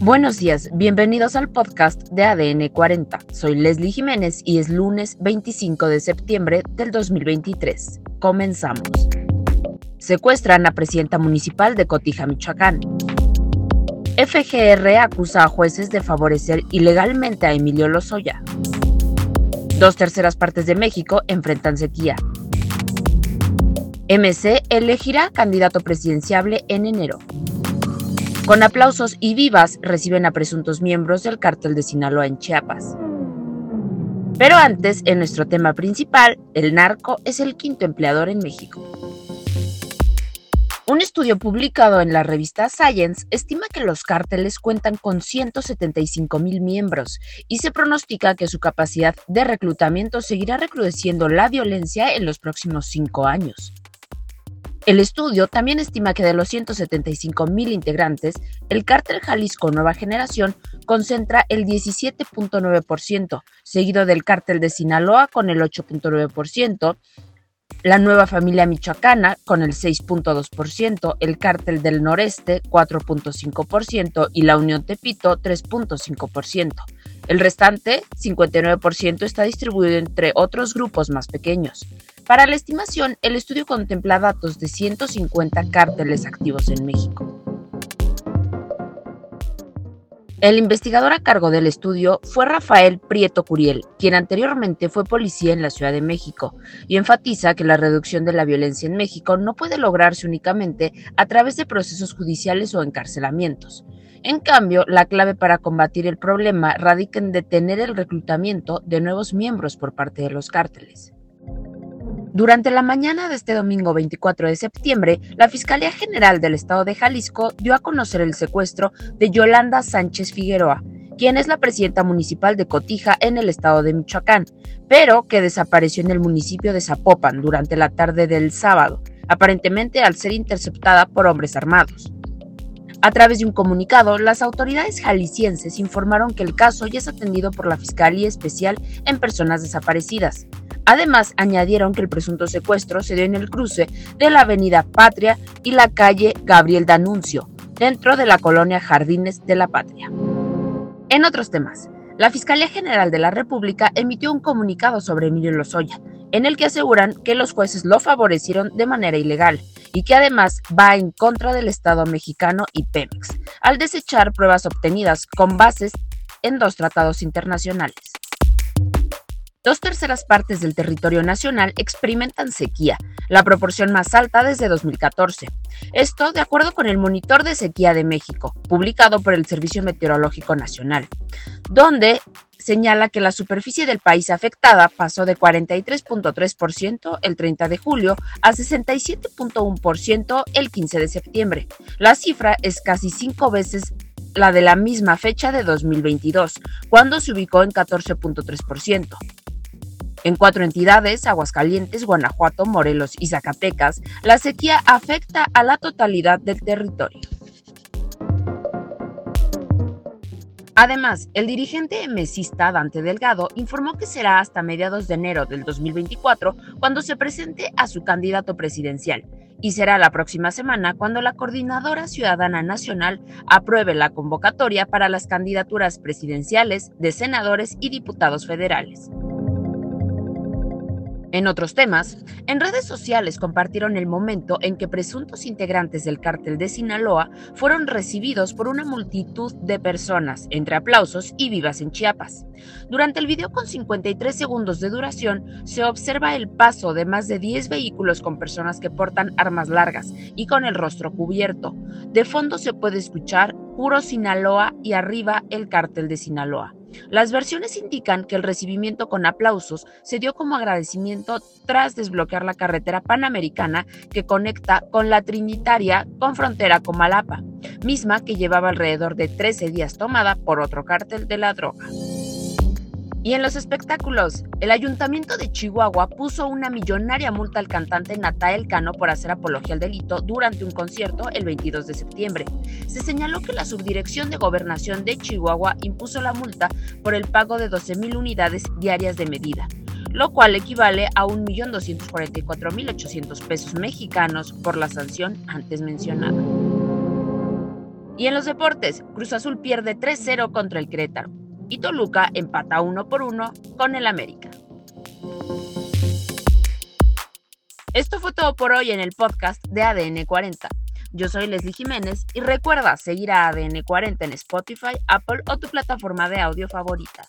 Buenos días, bienvenidos al podcast de ADN 40. Soy Leslie Jiménez y es lunes 25 de septiembre del 2023. Comenzamos. Secuestran a presidenta municipal de Cotija, Michoacán. FGR acusa a jueces de favorecer ilegalmente a Emilio Lozoya. Dos terceras partes de México enfrentan sequía. MC elegirá candidato presidenciable en enero. Con aplausos y vivas reciben a presuntos miembros del cártel de Sinaloa en Chiapas. Pero antes, en nuestro tema principal, el narco es el quinto empleador en México. Un estudio publicado en la revista Science estima que los cárteles cuentan con 175 mil miembros y se pronostica que su capacidad de reclutamiento seguirá recrudeciendo la violencia en los próximos cinco años. El estudio también estima que de los 175 mil integrantes, el cártel Jalisco Nueva Generación concentra el 17.9%, seguido del cártel de Sinaloa con el 8.9%, la nueva familia michoacana con el 6.2%, el cártel del noreste 4.5% y la Unión Tepito 3.5%. El restante, 59%, está distribuido entre otros grupos más pequeños. Para la estimación, el estudio contempla datos de 150 cárteles activos en México. El investigador a cargo del estudio fue Rafael Prieto Curiel, quien anteriormente fue policía en la Ciudad de México, y enfatiza que la reducción de la violencia en México no puede lograrse únicamente a través de procesos judiciales o encarcelamientos. En cambio, la clave para combatir el problema radica en detener el reclutamiento de nuevos miembros por parte de los cárteles. Durante la mañana de este domingo 24 de septiembre, la Fiscalía General del Estado de Jalisco dio a conocer el secuestro de Yolanda Sánchez Figueroa, quien es la presidenta municipal de Cotija en el estado de Michoacán, pero que desapareció en el municipio de Zapopan durante la tarde del sábado, aparentemente al ser interceptada por hombres armados. A través de un comunicado, las autoridades jaliscienses informaron que el caso ya es atendido por la Fiscalía Especial en Personas Desaparecidas. Además, añadieron que el presunto secuestro se dio en el cruce de la Avenida Patria y la calle Gabriel D'Anuncio, dentro de la colonia Jardines de la Patria. En otros temas, la Fiscalía General de la República emitió un comunicado sobre Emilio Lozoya, en el que aseguran que los jueces lo favorecieron de manera ilegal y que además va en contra del Estado mexicano y Pemex, al desechar pruebas obtenidas con bases en dos tratados internacionales. Dos terceras partes del territorio nacional experimentan sequía, la proporción más alta desde 2014. Esto de acuerdo con el Monitor de Sequía de México, publicado por el Servicio Meteorológico Nacional, donde señala que la superficie del país afectada pasó de 43.3% el 30 de julio a 67.1% el 15 de septiembre. La cifra es casi cinco veces la de la misma fecha de 2022, cuando se ubicó en 14.3%. En cuatro entidades, Aguascalientes, Guanajuato, Morelos y Zacatecas, la sequía afecta a la totalidad del territorio. Además, el dirigente mesista Dante Delgado informó que será hasta mediados de enero del 2024 cuando se presente a su candidato presidencial y será la próxima semana cuando la Coordinadora Ciudadana Nacional apruebe la convocatoria para las candidaturas presidenciales de senadores y diputados federales. En otros temas, en redes sociales compartieron el momento en que presuntos integrantes del cártel de Sinaloa fueron recibidos por una multitud de personas, entre aplausos y vivas en Chiapas. Durante el video con 53 segundos de duración, se observa el paso de más de 10 vehículos con personas que portan armas largas y con el rostro cubierto. De fondo se puede escuchar Puro Sinaloa y arriba el cártel de Sinaloa. Las versiones indican que el recibimiento con aplausos se dio como agradecimiento tras desbloquear la carretera panamericana que conecta con la Trinitaria con frontera con Malapa, misma que llevaba alrededor de 13 días tomada por otro cártel de la droga. Y en los espectáculos, el ayuntamiento de Chihuahua puso una millonaria multa al cantante Natael Cano por hacer apología al delito durante un concierto el 22 de septiembre. Se señaló que la subdirección de gobernación de Chihuahua impuso la multa por el pago de 12.000 unidades diarias de medida, lo cual equivale a 1.244.800 pesos mexicanos por la sanción antes mencionada. Y en los deportes, Cruz Azul pierde 3-0 contra el Querétaro y Toluca empata 1 por 1 con el América. Esto fue todo por hoy en el podcast de ADN 40. Yo soy Leslie Jiménez y recuerda seguir a ADN 40 en Spotify, Apple o tu plataforma de audio favorita.